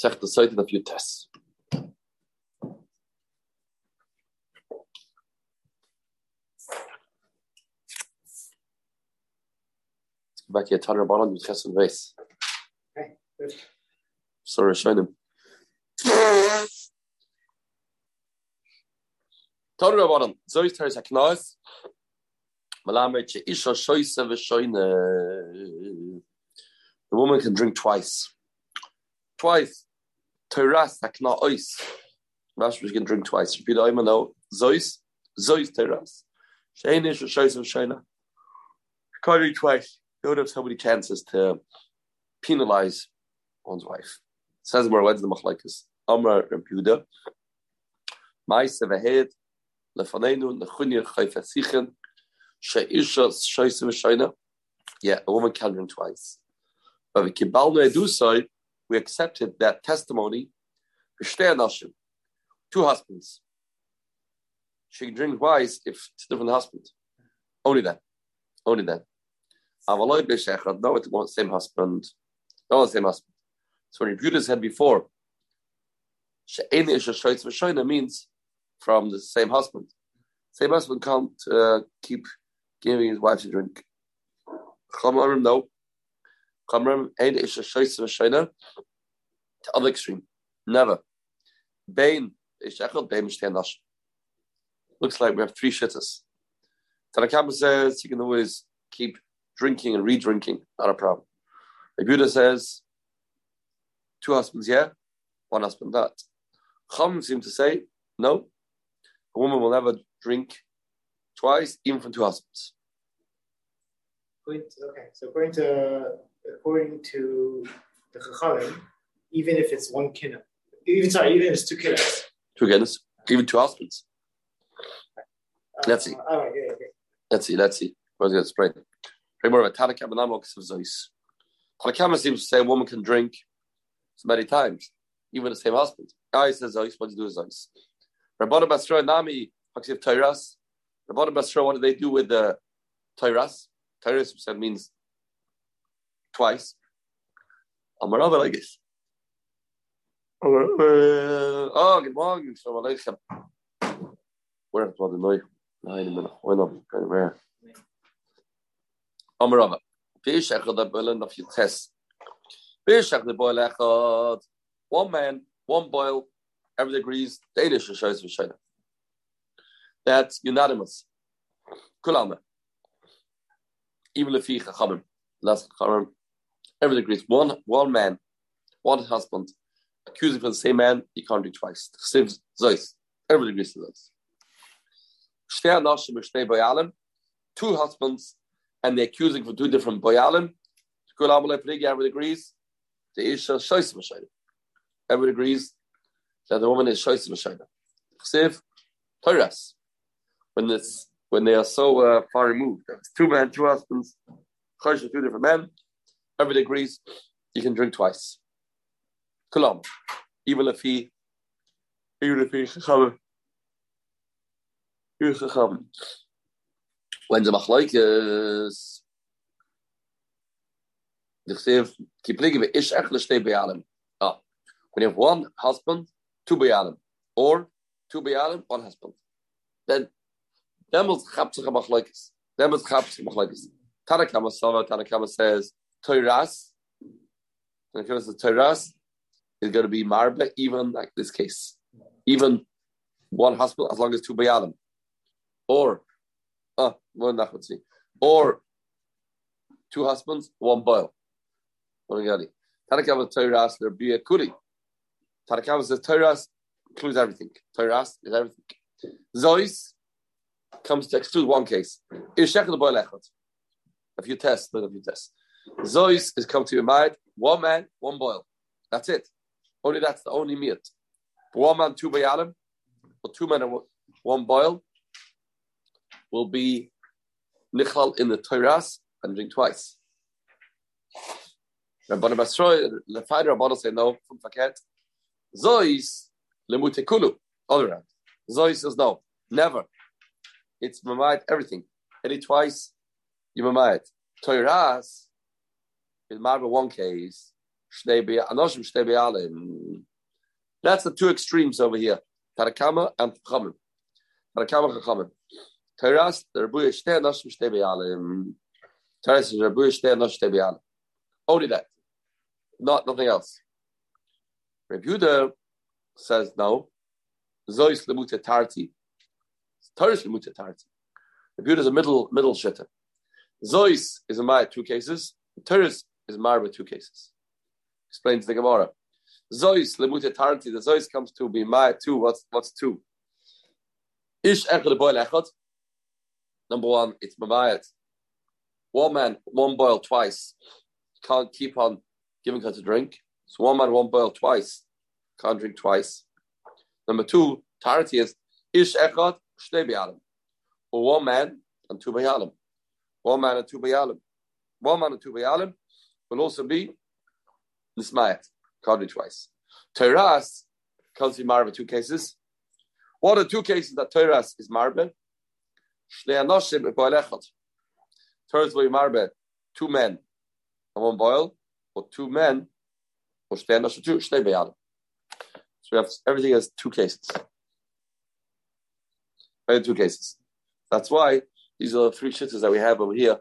Sech the site of your tests. back here, Tanner Balan with Chesed Vase. Okay, good. Sorry, Shainim. Tanner Balan, Zois Teres HaKnaz, Malamed She Isha Shoyse V'Shoyne. The woman can drink twice. Twice. Teras Hakna Ois. Rashi can drink twice. Repeat I know. Zois. Zois Teras. Shein Isha Shoyse V'Shoyne. Can't drink twice you don't have so many chances to penalize one's wife. Says more when's the machlekes. Amra Rebuda. Ma'ase v'hed lefanenu nechunir chayfasichen she'isha shoyse v'shayna. Yeah, a woman can drink twice. But we kibalnu edusoi, we accepted that testimony. Two husbands. She can drink twice if it's a different husband. Only that. Only that. No, it's the same husband. No, the same husband. So when Rebuta said before, means from the same husband. Same husband can't uh, keep giving his wife a drink. No. Chamarim, ein ish shoytz v'shoyna. To other extreme. Never. Bain, ish echad, bain mishtei Looks like we have three shittas. Tanakama says you can always keep drinking and re-drinking, not a problem. The Buddha says, two husbands, yeah, one husband, that. Chum seem to say, no, a woman will never drink twice, even from two husbands. Okay, so according to according to the Chachamim, even if it's one kinna, even sorry, even if it's two kinnas, two kinnas, even two husbands. Uh, let's see. Uh, yeah, yeah. Let's see. Let's see. Where's it spread? more of a Tanakh Abanamok of Zois. Tanakh seems to say a woman can drink so many times, even the same husband. I says Zois, what do you do with Zois? Rabbana Basra Nami, Haksiv Tairas. Rabbana Basra, what do they do with the Tairas? Tairas means twice. Amarava like this. Oh, good morning. Shalom Aleichem. Where is the noise? Nine minutes. Why not? Where? Amarava. Fish echad boiling of your test. Fish echad boil echad. One man, one boil. Everybody agrees. Danish shows for China. That's unanimous. Kulama. Even if he chachamim, last chachamim, everybody agrees. One one man, one husband, accusing for the same man, he can't do twice. Zois. Everybody agrees to this. Two husbands and they're accusing for two different boyalim. Everyone agrees. The isha shoyis m'shayna. Everyone agrees that the woman is shoyis m'shayna. Chsiv toras. When this when they are so uh, far removed, it's two men, two husbands, two different men. Everyone agrees you can drink twice. Kulam, even if he, even if he chachamim, he's chachamim. When the machlokes, the chsev kipligi ish echle shtei beyalim. Ah, when you have one husband, two beyalim, or two beyalim, one husband, then then was chapsach machlokes. Then was chapsach machlokes. Tanakama says Toiras. Tanakama says Toiras is going to be marbe even like this case, even one husband as long as two beyalim, or Oh, one nachmatzi. Or two husbands, one boil. One Torah there be a kuri. Tanakava says Torah includes everything. Torah is everything. Zois comes to exclude one case. If you test, if you test. Zois is come to your mind, one man, one boil. That's it. Only that's the only meat. One man, two bayalim, or two men, and one boil will be nichlal in the Torahs and drink twice. Rabban Basroy, the fighter Rabban say no from Faket. Zois lemutekulu. all around. Zois says no, never. It's mamayit everything. Any twice, you mamayit. Torahs in Marva one case, That's the two extremes over here. Tarakama and Chachamim. Tarakama Chachamim. Teras, the Rabbi Shtei Anashim Shtei. Teras is Rabbi Shtei Anashim Shtei. Only that. Not nothing else. Yehuda says no. Zois Lemute Tarti. Teres Lemute Tarti. Yehuda is a middle middle shitter. Zois is in my two cases. Teres is Marba two cases. Explains the Gemara. Zois lemute tarti. The Zois comes to be my two. What's what's two? Ish echad boil echad. Number one, it's mamayat. One man, one boil twice. Can't keep on giving her to drink. So one man, one boil twice. Can't drink twice. Number two, tarti is ish echad shtei biyalim. Or one man and two biyalim. One man and two biyalim. One man and two biyalim will also be nismayat. Do twice. Teras comes to marba two cases. What are two cases that Teras is marba? Shnei anoshim. Teras will marba two men and one boil, or two men, or shnei anoshim two shnei beyadim. So we have everything has two cases. Only two cases. That's why these are the three shittas that we have over here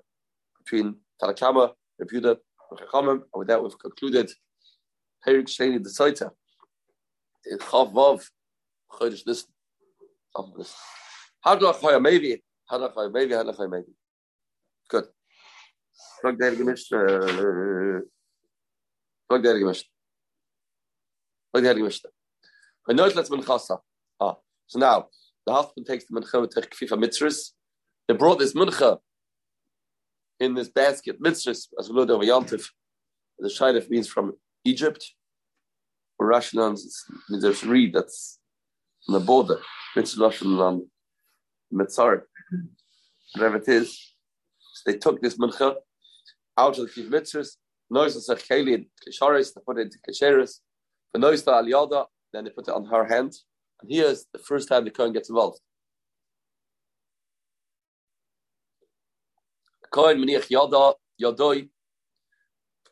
between Tanakama, Reputa, with that we've concluded Perik Sheni the Saita. In Chavav, Chodesh Nisan. Hadlach Hoya maybe, Hadlach Hoya maybe, Hadlach Hoya maybe. Good. Plug der gemischt. Plug der gemischt. Plug der gemischt. I know let's bin chasa. Ah, so now the husband takes the mincha with kfifa mitzvahs. They brought this mincha in this basket mitzvahs as we learned over. The shaydef means from Egypt, or Russian means there's reed that's on the border, Mitzvah on Mitzar, whatever it is. So they took this mincha out of the Kiv Mitzvahs, noise of Secheli and Kisharis, they put it into Kisharis, the noise of Aliyada, then they put it on her hand. And here's the first time the Kohen gets involved. Kohen Menich Yada, Yadoi,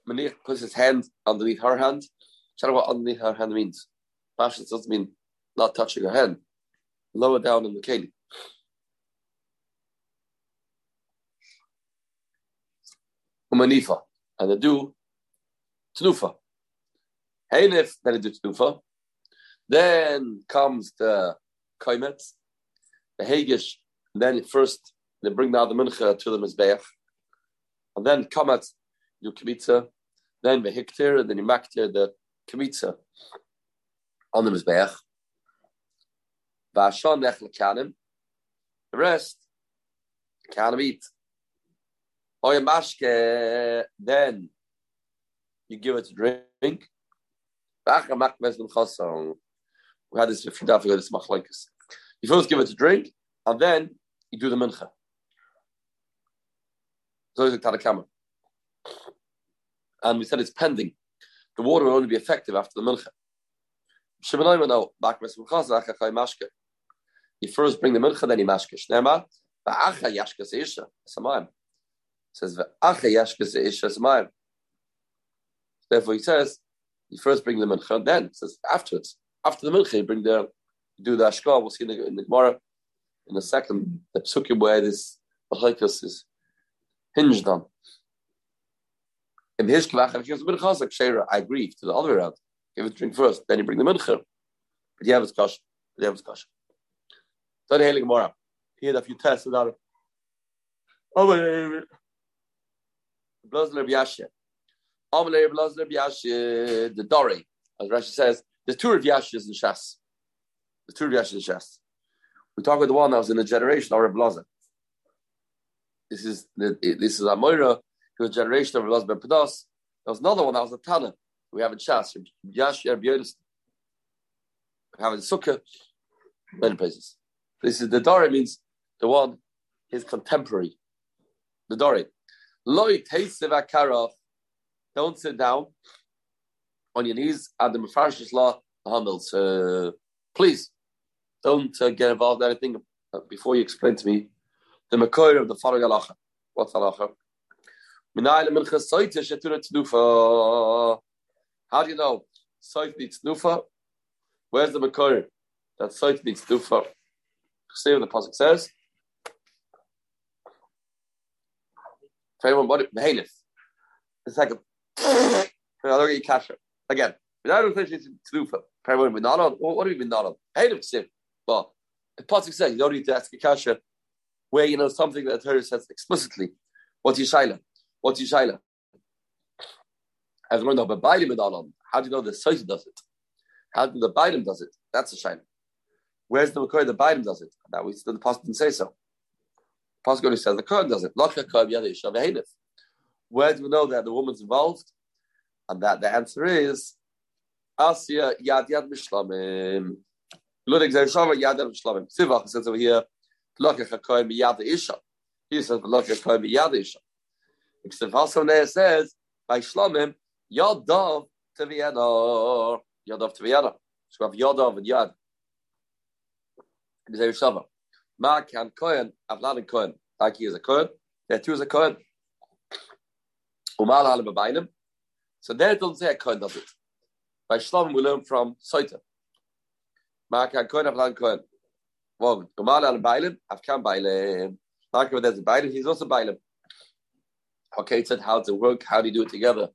Menich puts his hand underneath her hand. Tell what underneath her hand means. Pashas doesn't mean not touching her hand. Lower down in the keli. Umanifa. And they do Tnufa. Heinif, then they do Tnufa. Then comes the Kaimet, the Hagish, then first they bring the Mincha to the Mizbeach. And then Kamat, do Kmitza, then Vehiktir, and then you Maktir the Kmitza on the Mizbeach. Vashon Nech Lekanim. The rest, can't eat. Then you give it to drink. We had this a few days ago, this machlokes. You first give it to drink, and then you do the mincha. So it's a tarakama. And we said it's pending. The water will only be effective after the mincha. You first bring the mincha, then you samayim. says. Therefore he says, you first bring the mincha, then says afterwards. After the mincha, you bring the, do the ashka, we'll see in the, in the Gemara in a second, the psukim where this Bachaikas is hinged on. A I agree to the other way around. Give it a drink first, then you bring the mincha. But you have a discussion. But you have a discussion. So the Heilige Gemara. Here, if you test it out. Oh, Blazler Biashia. Amalei Blazler Biashia, the oh, Dori, as Rashi says, the two of Yashis in Shas. The two of Yashis in Shas. We talk about the one that was in a generation of Blaza. This is the, this is Amoira, who was generation of Blaza Ben Pados. There was another one that was a Tana. We have in Shas, We have in Sukkah, many places. This is the Dori means the one, his contemporary. The Dori. Loi Teisiv Don't sit down on your knees at the Mefarsh's law. Uh, please don't uh, get involved in anything before you explain to me the Makor of the following halacha. What's halacha? How do you know Soit needs Nufa? Where's the Makor? That Soit needs Nufa. See what the Pasuk says? Everyone, what Behalif. It's like a another kasha. Again, without a Nufa. For everyone, we're not on. What do we mean not on? But the Pasuk says you don't need to ask kasha where you know something that Torah says explicitly. What's Yishaila? What's Yishaila? As we know, but how do you know the Satan does it? How do the Bailim does it? That's a shayla. Where's the Makor the Bailim does it? That we the Pasuk didn't say so. Pasuk only says the Kohen does it. Where do we know that the woman's involved? And that the answer is Asya Yad Yad Mishlamim. Ludwig Zershava Yad Yad Mishlamim. Sivach says over here, Lokach HaKohen Miyad Isha. He says, Lokach HaKohen Miyad Isha. The also there says, by Shlamim, Yadav Teviana. Yadav Teviana. So we have Yadav and Yad. Zeh Shava. Ma kan Kohen, Avlan and Kohen. Like he is a Kohen. There too is a Kohen. Umal Halim Abainim. So there it doesn't say a Kohen does it. By Shlomim we learn from Soita. Ma kan Kohen, Avlan Kohen. Well, Umal Halim Bailim, Avkan Bailim. Like there's a Bailim, he's also Bailim. Okay, said how to work, how do you do it together?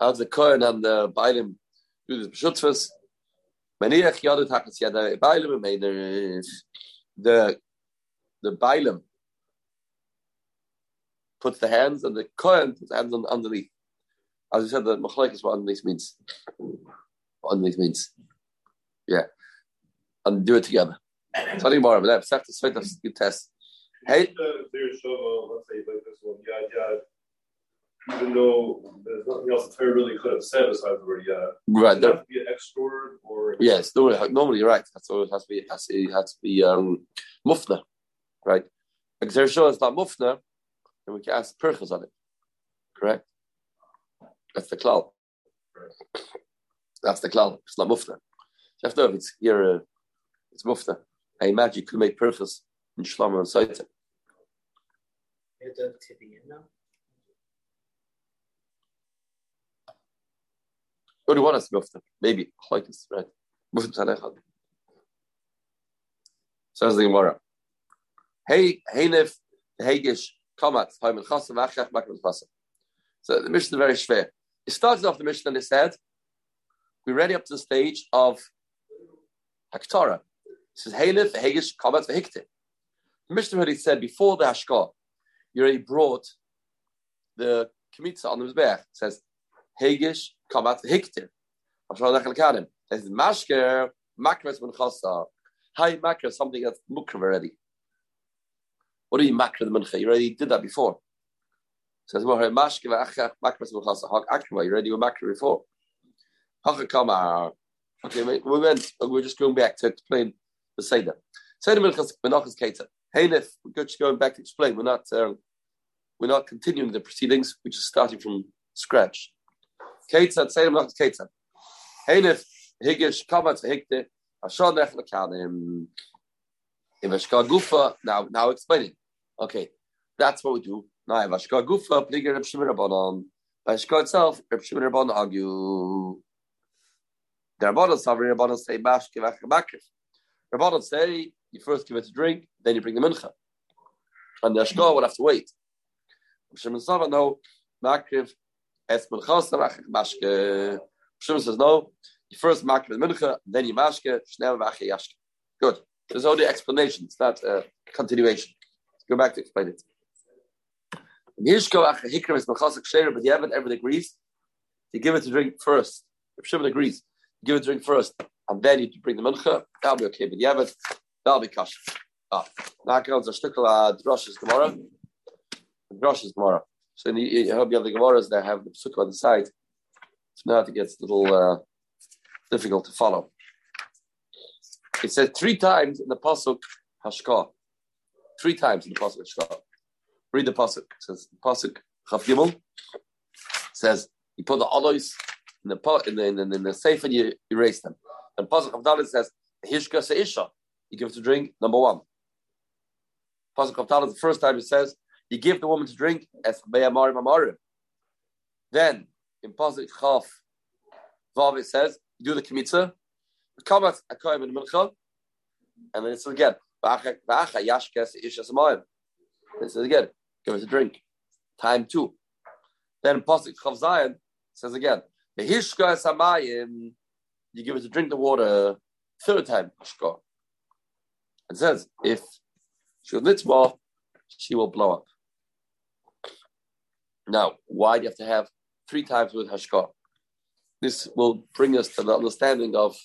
How does the Kohen and the Bailim do this Beshutzvus? Maniach Yadu Tachas Yada Bailim made the the Bailim puts the hands and the Kohen puts the hands on, underneath. As I said, the Machlaik is what underneath means. What underneath means. Yeah. And do it together. Something more of that. Have to test. Hey. Let's say like this one. Even though there's nothing else the Torah really could have said besides the word yad. Right. It have to be an extra word or? Yes, normally, normally you're right. That's all it has to be. It has to, it has to be um, mufna, right? Exertion is not mufna, and we can ask perchas on it. Correct. That's the cloud. That's the cloud. It's not mufna. You have to know if it's here. Uh, it's mufna. I imagine you could make perchas in Shlomo and Saita. What do you want us to mufta? Maybe like this, right? Mufta tanechad. Says the Gemara. Hey, Heinef, Hegish, Kamat, Haimel Chasam, Achach, Makram Chasam. So the mission is very schwer. It started off the mission and it said, we're ready up to the stage of Haktara. Says, Heinef, Hegish, Vehikte. The Mishnah already said before the Hashkah, you already brought the Kemitza on the Mizbeach. It says, Hegish, Kamat, Hiktir. It says, Mashker, Makras, Ben Chasa. Hi, Makra, something that's Mukra already. What do you Makra the Mincha? You already did that before. Says, Mashker, Makras, Ben Chasa. Hak Akra, you already were Makra before. Hak Okay, we went, we're just going back to explain the Seder. Seder Menachas Keita. Hainif, we're just going back to explain. We're not uh, we're not continuing the proceedings. We're just starting from scratch. Say them not Ketzad. Hainif, Higish, Hikte, Hashon Nech. If Gufa, now now explaining. Okay, that's what we do. Now if Ashka Gufa, Pliger Reb Shimon Rabbanon. Ashka itself, Reb Shimon Rabbanon argue. The Rabbanon Savri Rabbanon say Mashke. Rabbanon say you first give it a drink, then you bring the mincha. And the ashkar will have to wait. Shimon Sava, no, makriv, es minchas, mashke. Shimon says, no, you first makriv the mincha, then you mashke, shnel vache yashke. Good. There's only explanations, not a continuation. Let's go back to explain it. But you haven't everything agrees. You give it to drink first. If Shimon agrees, you give it to drink first, and then you bring the mincha, that'll be okay. But you have it That'll be kasha. Ah, now comes a shtickle uh, drushes Gemara. Drushes Gemara. So in the, you have the Gemaras that have the psukkah on the side. So now it gets a little uh, difficult to follow. It says three times in the pasuk hashka. Three times in the pasuk hashka. Read the pasuk. It says pasuk chaf says you put the alois in the in the in the, in the safe and you erase them. And pasuk Avdalit says hishka seisha you give to drink, number one. Pasuk Talis, the first time it says, you give the woman to drink, as Then, in Pasuk Chaf Vav it says, do the Kmitza, Kamat Akoyim in Mincha, and then it says again, V'acha Yashkes Ishas Mayim. It says again, give us a drink. Time two. Then Pasuk Chav Zion says again, Behishka Samayim, you give us a drink of water. Third time. It says, if she more, she will blow up. Now, why do you have to have three times with Hashka? This will bring us to the understanding of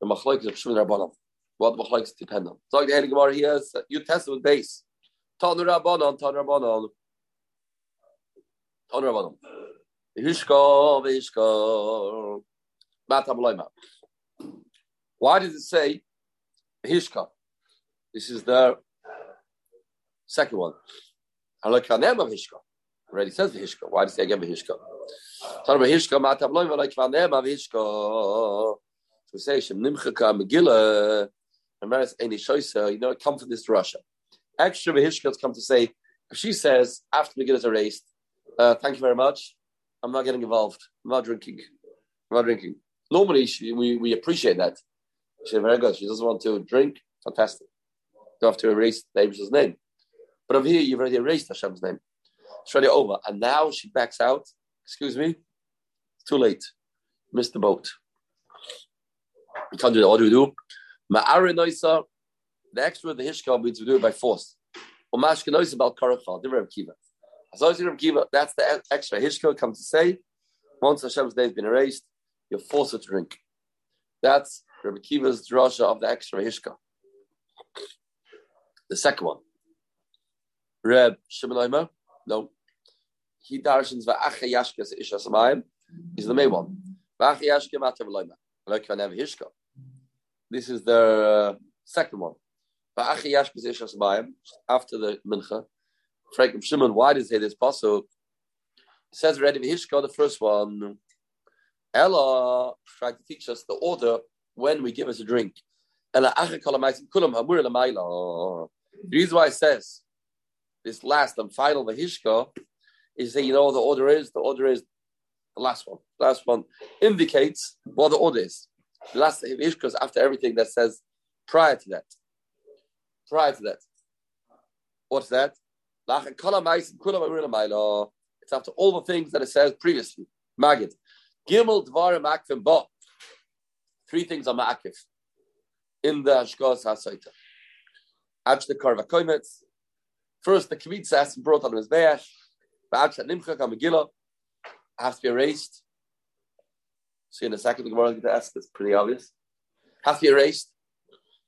the Machlokes of Shimon Rabbanim. What the Machlokes depend on. So the Heilige Gemara here is you test with base. Tan Rabbanon, Tan Rabbanon. Tan Rabbanon. Hishka, Vishka. Why does it say Hishka? This is the second one. Halakanem of Hishka. Already says the Hishka. Why does it say again Hishka? About Hishka, like Vanem of Hishka. So say Shem Nimchaka Megillah. Remember, any Shoisa, you know, it comes from this Russia. Extra Hishka has come to say, if she says after Megillah is erased, uh, thank you very much. I'm not getting involved. I'm not drinking. I'm not drinking. Normally, she, we, we appreciate that. She's very good. She doesn't want to drink. Fantastic. You have to erase Abel's name. But over here, you've already erased Hashem's name. It's already over. And now she backs out. Excuse me. It's too late. Missed the boat. We can't do that. What do we do? Ma'arinoisa, the extra, the hishka, means we do it by force. Umashkinoisa about karacha, the Reb Kiva. As long as Reb Kiva, that's the extra. Hishka comes to say, once Hashem's name has been erased, you're forced to drink. That's Rabbi Kiva's drasha of the extra Hishka. The second one. Reb Shimon no. He darshans va'acha yashkas isha samayim. He's the main one. Va'acha yashka matav loima. Like Hishka. This is the uh, second one. Va'acha yashkas isha samayim. After the mincha. Frank Shimon, why did he say this? It says already Hishka, the first one. Ella tried to teach us the order when we give us a drink. The reason why it says this last and final Vahishka is that you know the order is the order is the last one. The last one indicates what the order is. The last Vahishka is after everything that says prior to that. Prior to that. What's that? It's after all the things that it says previously. Magid. Gimel Dvarim Akvim Ba. Three things are Ma'akif in the Hashkas HaSaita. Ach the Karva Koimetz. First, the Kavitz has brought on his Be'ash. Ba'ach Nimchak HaMegillah has to be erased. See in a second, the Gemara is going to ask, it's pretty obvious. Has to be erased.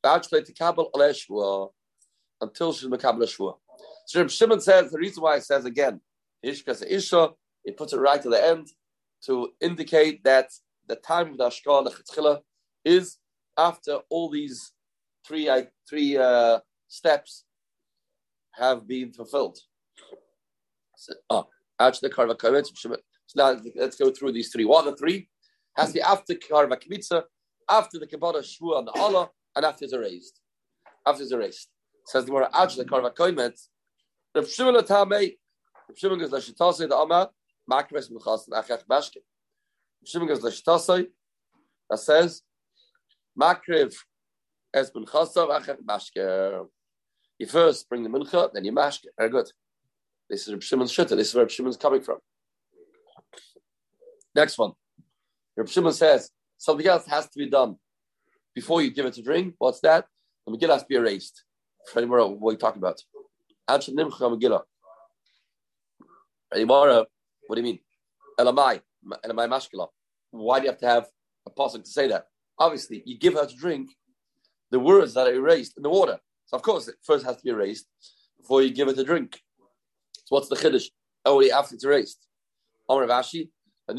Ba'ach to Kabul Al until she's Mekabel Shua. So Shimon says, the reason why it says again, Ishkas Isha, it puts it right to the end to indicate that the time of the Ashkal, the is after all these three three uh, steps have been fulfilled. So, oh, actually, the So now let's go through these three. What are the three? Has the after karva kmitza, after the kabbalah shvu and the Allah, and after it's erased. After it's erased. Says the word actually the karva koimet. Rav Shimon Atame, Rav Shimon goes l'shitasei the Amar, makres mechas achach bashke. Rav Shimon goes l'shitasei. That says Makriv es ben chasav achar mashke. You first bring the mincha, then you mashke. Very good. This is Reb Shimon's shitta. This is where Reb Shimon's coming from. Next one. Reb Shimon says something else has to be done before you give it to drink. What's that? The Megillah has to be erased. Freddie Murrow, what are you talking about? Answer Nimcha Megillah. Freddie what do you mean? Elamai, Elamai Mashkela. Why do you have to have a pasuk to say that? obviously you give her to drink the words that are erased in the water. So of course it first has to be erased before you give it to drink. So what's the chiddush? Only oh, after it's erased. Amr Rashi, that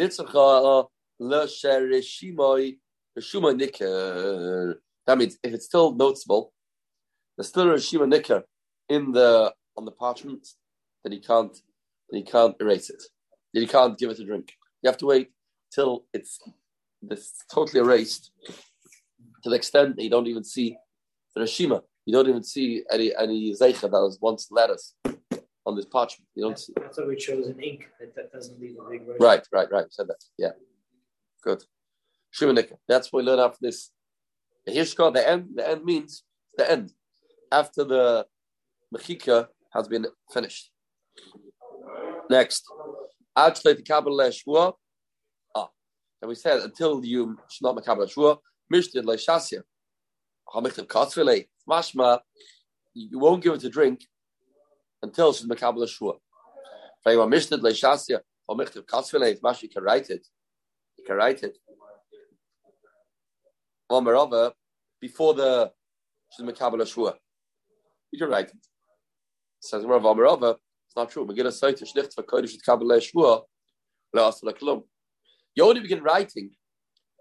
means if it's still noticeable, there's still a Rishima Nicker in the on the parchment, then you can't then you can't erase it. Then you can't give it a drink. You have to wait till it's this totally erased to the extent that you don't even see the Rashima. You don't even see any any Zeicha that was once letters on this parchment. You don't that's, see. That's why we chose an ink that, that doesn't leave a big Word. Right, right, right. Said that. Yeah. Good. Shimanika. That's what we learn after this. The Hishka, the end, the end means the end. After the Mechika has been finished. Next. Shua. Ah, and we said until you should not Makabal Shua, Mishdid Leishasya. Hamichtav Katzvile. Mashma, you won't give it to drink until she's Makabal Shua. Are Mishdid Leishasya, Hamichtav Katzvile, Mash, you can write it. You can write it. Omerova, before the she's Makabal Shua. You can write it. Says Rav Omerova, it's not true. Megillah Saita Shlicht for Kodesh Kabbalah Shua. You only begin writing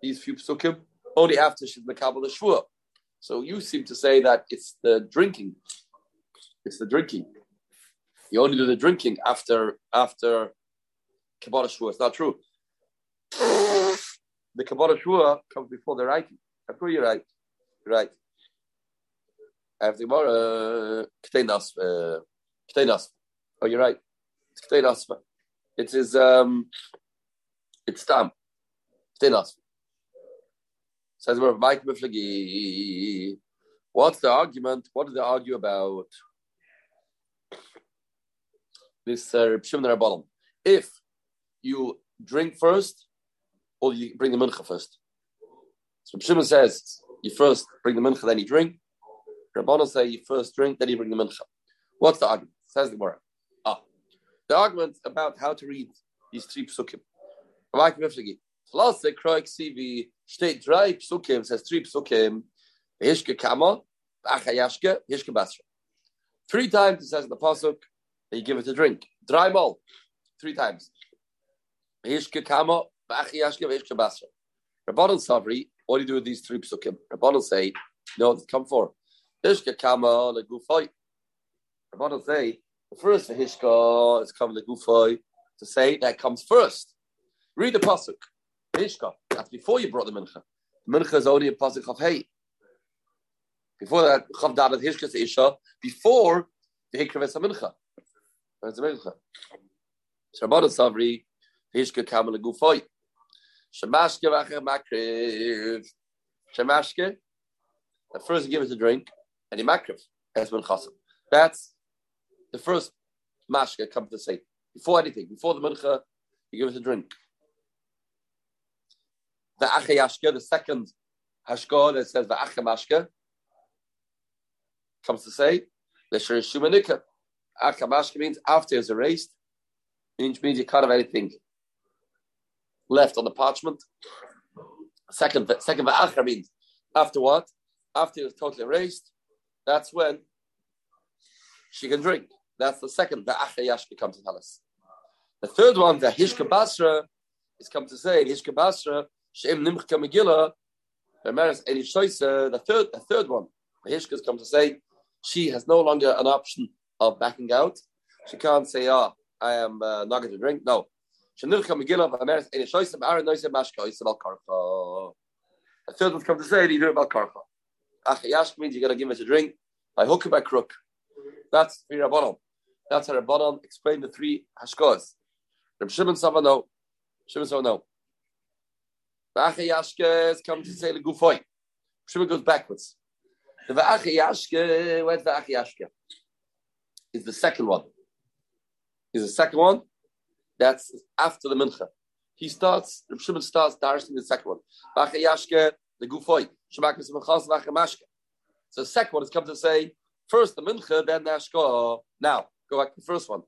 these few psukim only after she's Makabal Shua. So you seem to say that it's the drinking. It's the drinking. You only do the drinking after after Kabbalah Shua. It's not true. The Kabbalah Shua comes before the writing. I'm sure you're right. You're. I have the Gemara. Uh. Oh, you're right. It's Kteinas. It is. Um, it's Tam. Kteinas. Says where Mike Miflagi. What's the argument? What do they argue about? This uh, If you drink first, or you bring the mincha first. So Shimon says you first bring the mincha, then you drink. Rabbanon say you first drink, then you bring the mincha. What's the argument? Says the Gemara. The argument about how to read these three psukim. Klasse kroik sivi steht drei psukim, says three psukim. Hishke kama, achayashke, hishke basra. Three times it says in the pasuk that you give it a drink. Dry mol, three times. Hishke kama, achayashke, hishke basra. Rabbanon Savri, what do you do with these three psukim? Rabbanon say, no, come for. Hishka kama legufay. Rabbanon say the first hishka is coming legufay to say that comes first. Read the pasuk. Hishka. That's before you brought the mincha. The mincha is only a pasuk of hey. Before that, chav dalet hishka to isha. Before the hikra ves mincha. That's the mincha. So Rabbanon Savri hishka kama legufay. Shemashke v'acher makriv. Shemashke. the first, give it a drink and you makriv ben chasim. That's the first mashka comes to say before anything, before the mincha, you give it a drink. The achayashke, the second hashkah that says the achamashke, comes to say the shumanika. Achamashke means after it's erased, means means you can't have anything left on the parchment. Second, second va'achra means after what? After it's totally erased, that's when she can drink. That's the second, the Achayashka comes to tell us. The third one, the Hishka Basra, is come to say, Hishka Basra, Shem Nimchka Megillah, the third, the third one, the Hishkas come to say, she has no longer an option of backing out. She can't say, oh, I am uh, not going to drink. No. The third one come to say, you do it about karcha. Achayash means you're going to give us a drink by hook or by crook. That's Rabbanon. That's how Rabbanon explained the three hashkos. Reb Shimon Savano. Shimon Savano. The Achayashke come to say the gufoy. Shimon goes backwards. The Achayashke, where's the Achayashke? Is the second one. Is the second one? That's after the mincha. He starts, Reb Shimon starts darsing the second one. Achayashke, the gufoy. Shemakas mechas v'achamashke. So the second one is come to say first the mincha, then the ashka. Now go back to the first one.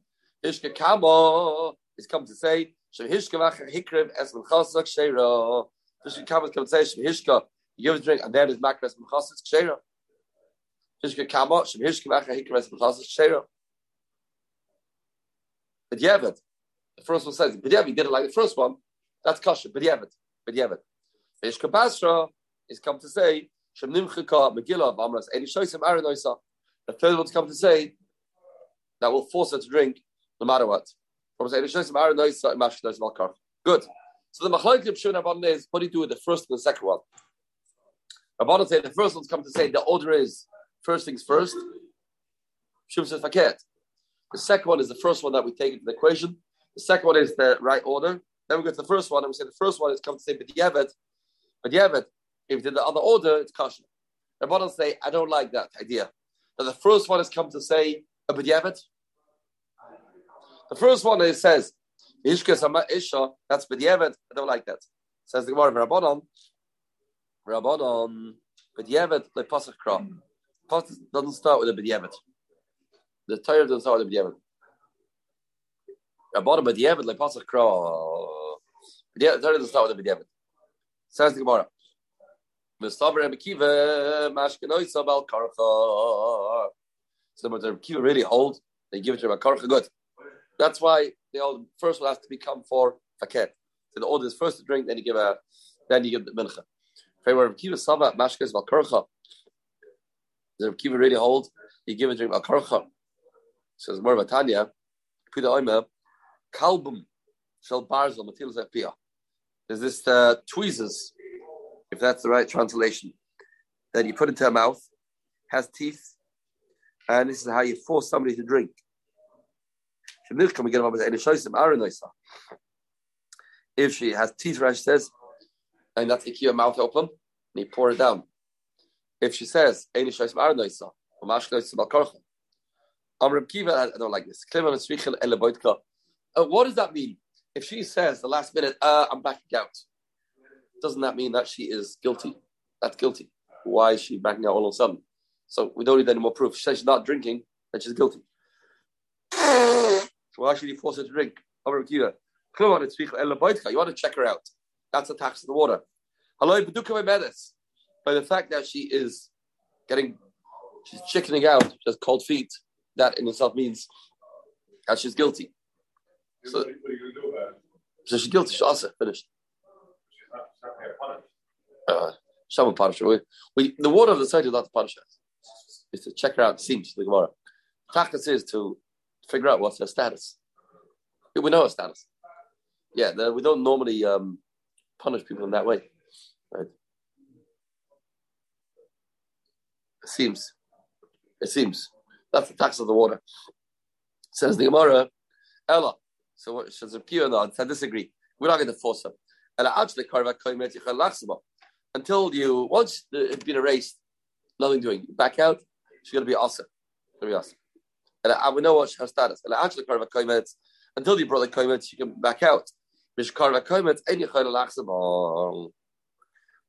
Hishka kama is come to say shehishka v'achar hikrev es menchasak sheira. Hishka kama is come to say shehishka. You give a drink and then is makras menchasak sheira. Hishka kama shehishka v'achar hikrev es menchasak sheira. But Yevet, the first one says, but Yevet did it like the first one. That's kosher. But Yevet, but Yevet. Hishka basra is come to say Shem Nimchaka Megillah Amras Eni Shoisim Aranoisa. The third one to come to say that will force her to drink no matter what. Good. So the Machlok Shimon Rabbanon is what do you do with the first and the second one? Rabbanon say the first one's come to say the order is first things first. Shimon says faket. The second one is the first one that we take into the equation. The second one is the right order. Then we go to the first one and we say the first one is come to say b'diavad but if did the other order, it's kosher. Rabbanon say, I don't like that idea. That the first one has come to say Uh, a b'diavad. The first one is says Ishkas Isha, that's b'diavad. I don't like that. Says the Gemara Rabbanon. Rabbanon b'diavad le pasach kra. Pasach doesn't start with a b'diavad. The Torah doesn't start with a b'diavad. Rabbanon b'diavad le pasach kra. The Torah doesn't start with a b'diavad. Says the Gemara. Mistaber Rebbe Kiva Mashkenois Sabal Karcha. So the Kiva really hold, they give it to Rebbe Karcha. Good. That's why the first one has to become for faket. So the order is first to drink, then you give a, then you give the mincha. Rebbe Kiva Saba Mashkenois Sabal Karcha. The Rebbe Kiva really hold, you give it to Rebbe Karcha. it's more of a Tanya. Pida Oima Kalbum Shel Barzel Matil Zepia. There's this tweezers if that's the right translation, that you put into a mouth, has teeth, and this is how you force somebody to drink. If she has teeth, Rashi says, and that's your mouth open, and you pour it down. If she says, I don't like this. Uh, what does that mean? If she says the last minute, uh, I'm backing out, doesn't that mean that she is guilty? That's guilty. Why is she backing out all of a sudden? So we don't need any more proof. She says she's not drinking, then she's guilty. Why should you force her to drink? You want to check her out. That's a tax of the water. By the fact that she is getting, she's chickening out, she has cold feet, that in itself means that she's guilty. So, so she's guilty. She's also finished uh, Shaman punish we, we, the water of the site is not to punish us. It's to check her out, seems the Gemara. Tachlis is to figure out what's her status. We know her status. Yeah, the, we don't normally um, punish people in that way. Right? It seems. It seems. That's the tax of the water. Says the Gemara, Ella. So what says Rav no, I disagree. We're not going to force her. Until you, once it's been erased, nothing doing. Back out, she's going to be awesome. Going to be awesome. And I, we know what her status. And actually, until you brought the koimet, she can back out.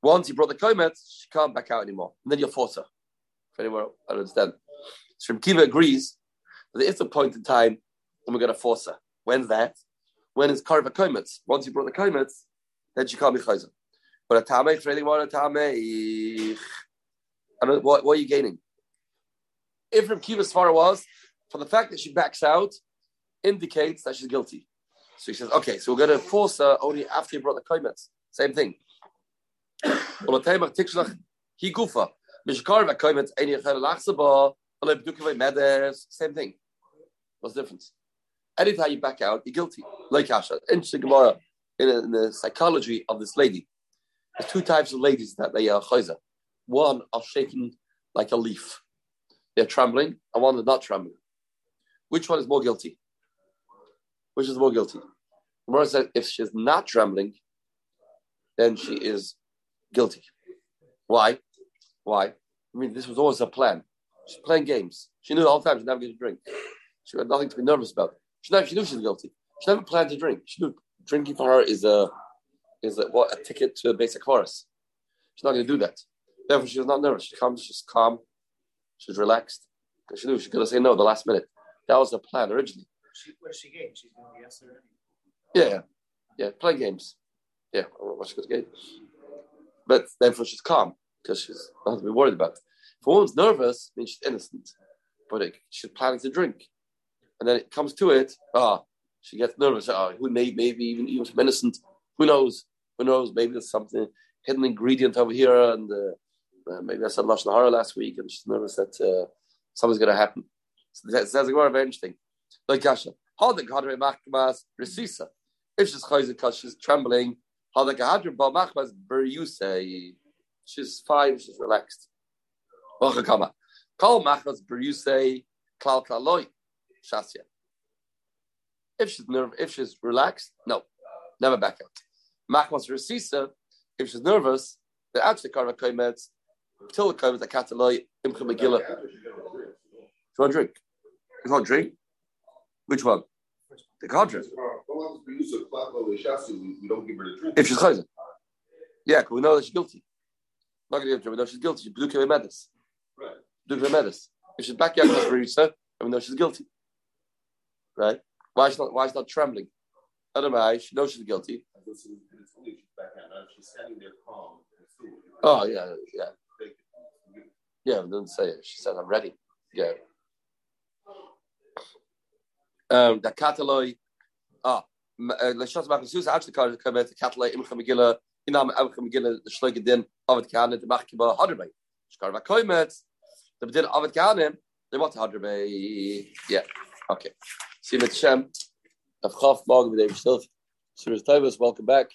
Once you brought the koimet, she can't back out anymore. And then you'll force her. If anyone, I don't understand. So Kiva agrees that there is a point in time when we're going to force her. When's that? When is karva koimets. Once you brought the koimets, then she can't be chayzer. But a tamech really want a tamech. What, what are you gaining? If Reb Kiva's far was, for the fact that she backs out, indicates that she's guilty. So he says, okay, so we're going to force her only after you brought the koimets. Same thing. Same thing. What's the difference? Anytime you back out, you're guilty. Like Asha. Interesting Gemara in, in the psychology of this lady. There's two types of ladies that they are chayza. One are shaking like a leaf. They're trembling, and one is not trembling. Which one is more guilty? Which is more guilty? Gemara says if she's not trembling, then she is guilty. Why? Why? I mean, this was always a plan. She's playing games. She knew all the time she's never going to drink. She had nothing to be nervous about. She, she knew she's guilty. She never planned to drink. She knew drinking for her is a is a, what a ticket to a basic chorus. She's not going to do that. Therefore, she was not nervous. She comes, she's calm, she's relaxed. Because she knew she's going to say no the last minute. That was the plan originally. She, what is she game? She's going to be yes or Yeah, yeah, yeah. Play games. Yeah, watch good game. But therefore, she's calm because she's not to be worried about. It. If a woman's nervous, means she's innocent, but it, she's planning to drink, and then it comes to it. Ah, she gets nervous. Oh, who may maybe even even some innocent. Who knows? Who knows? Maybe there's something hidden ingredient over here, and uh, uh, maybe I said lashon hara last week, and she's nervous that uh, something's going to happen. So that's, that's very interesting. Like Kasha, how the Gadre Machmas Resisa. If she's chayzik because she's trembling, how the Gadre Machmas Beryuse. She's fine. She's relaxed. Kama. Call Machmas Beryuse Klal Klaloi Shasya. If she's nerve, if she's relaxed, no, never back out. Machmas resisa, if she's nervous, the actually carve a kaimet till the kaimet the kataloi imcha megillah. You want drink? You want drink? Which one? The contract. If she's chayzer. Yeah, because we know that she's guilty. Not going to give we know she's guilty. She's Bluka Medis. Right. Bluka Medis. If she's back yard Marisa, and we know she's guilty. Right? Why is she not, why is she not trembling? I don't know. She knows she's guilty. Oh, yeah, yeah. Yeah, didn't say it. She said, I'm ready. Yeah. Um, the Kataloi, ah, Lashas Makasus actually called it Kamet, Kataloi, Imcha Megillah, Inam Imcha Megillah, the Shloike Din, Avid Kahanet, the Machkiba, Hadrbe. Shkarva Koimet, the Bedin Avid Kahanet, they want Hadrbe. Yeah, okay. See you Shem. Avchaf Morgan with David Stilf. Sirius Tovas, welcome back.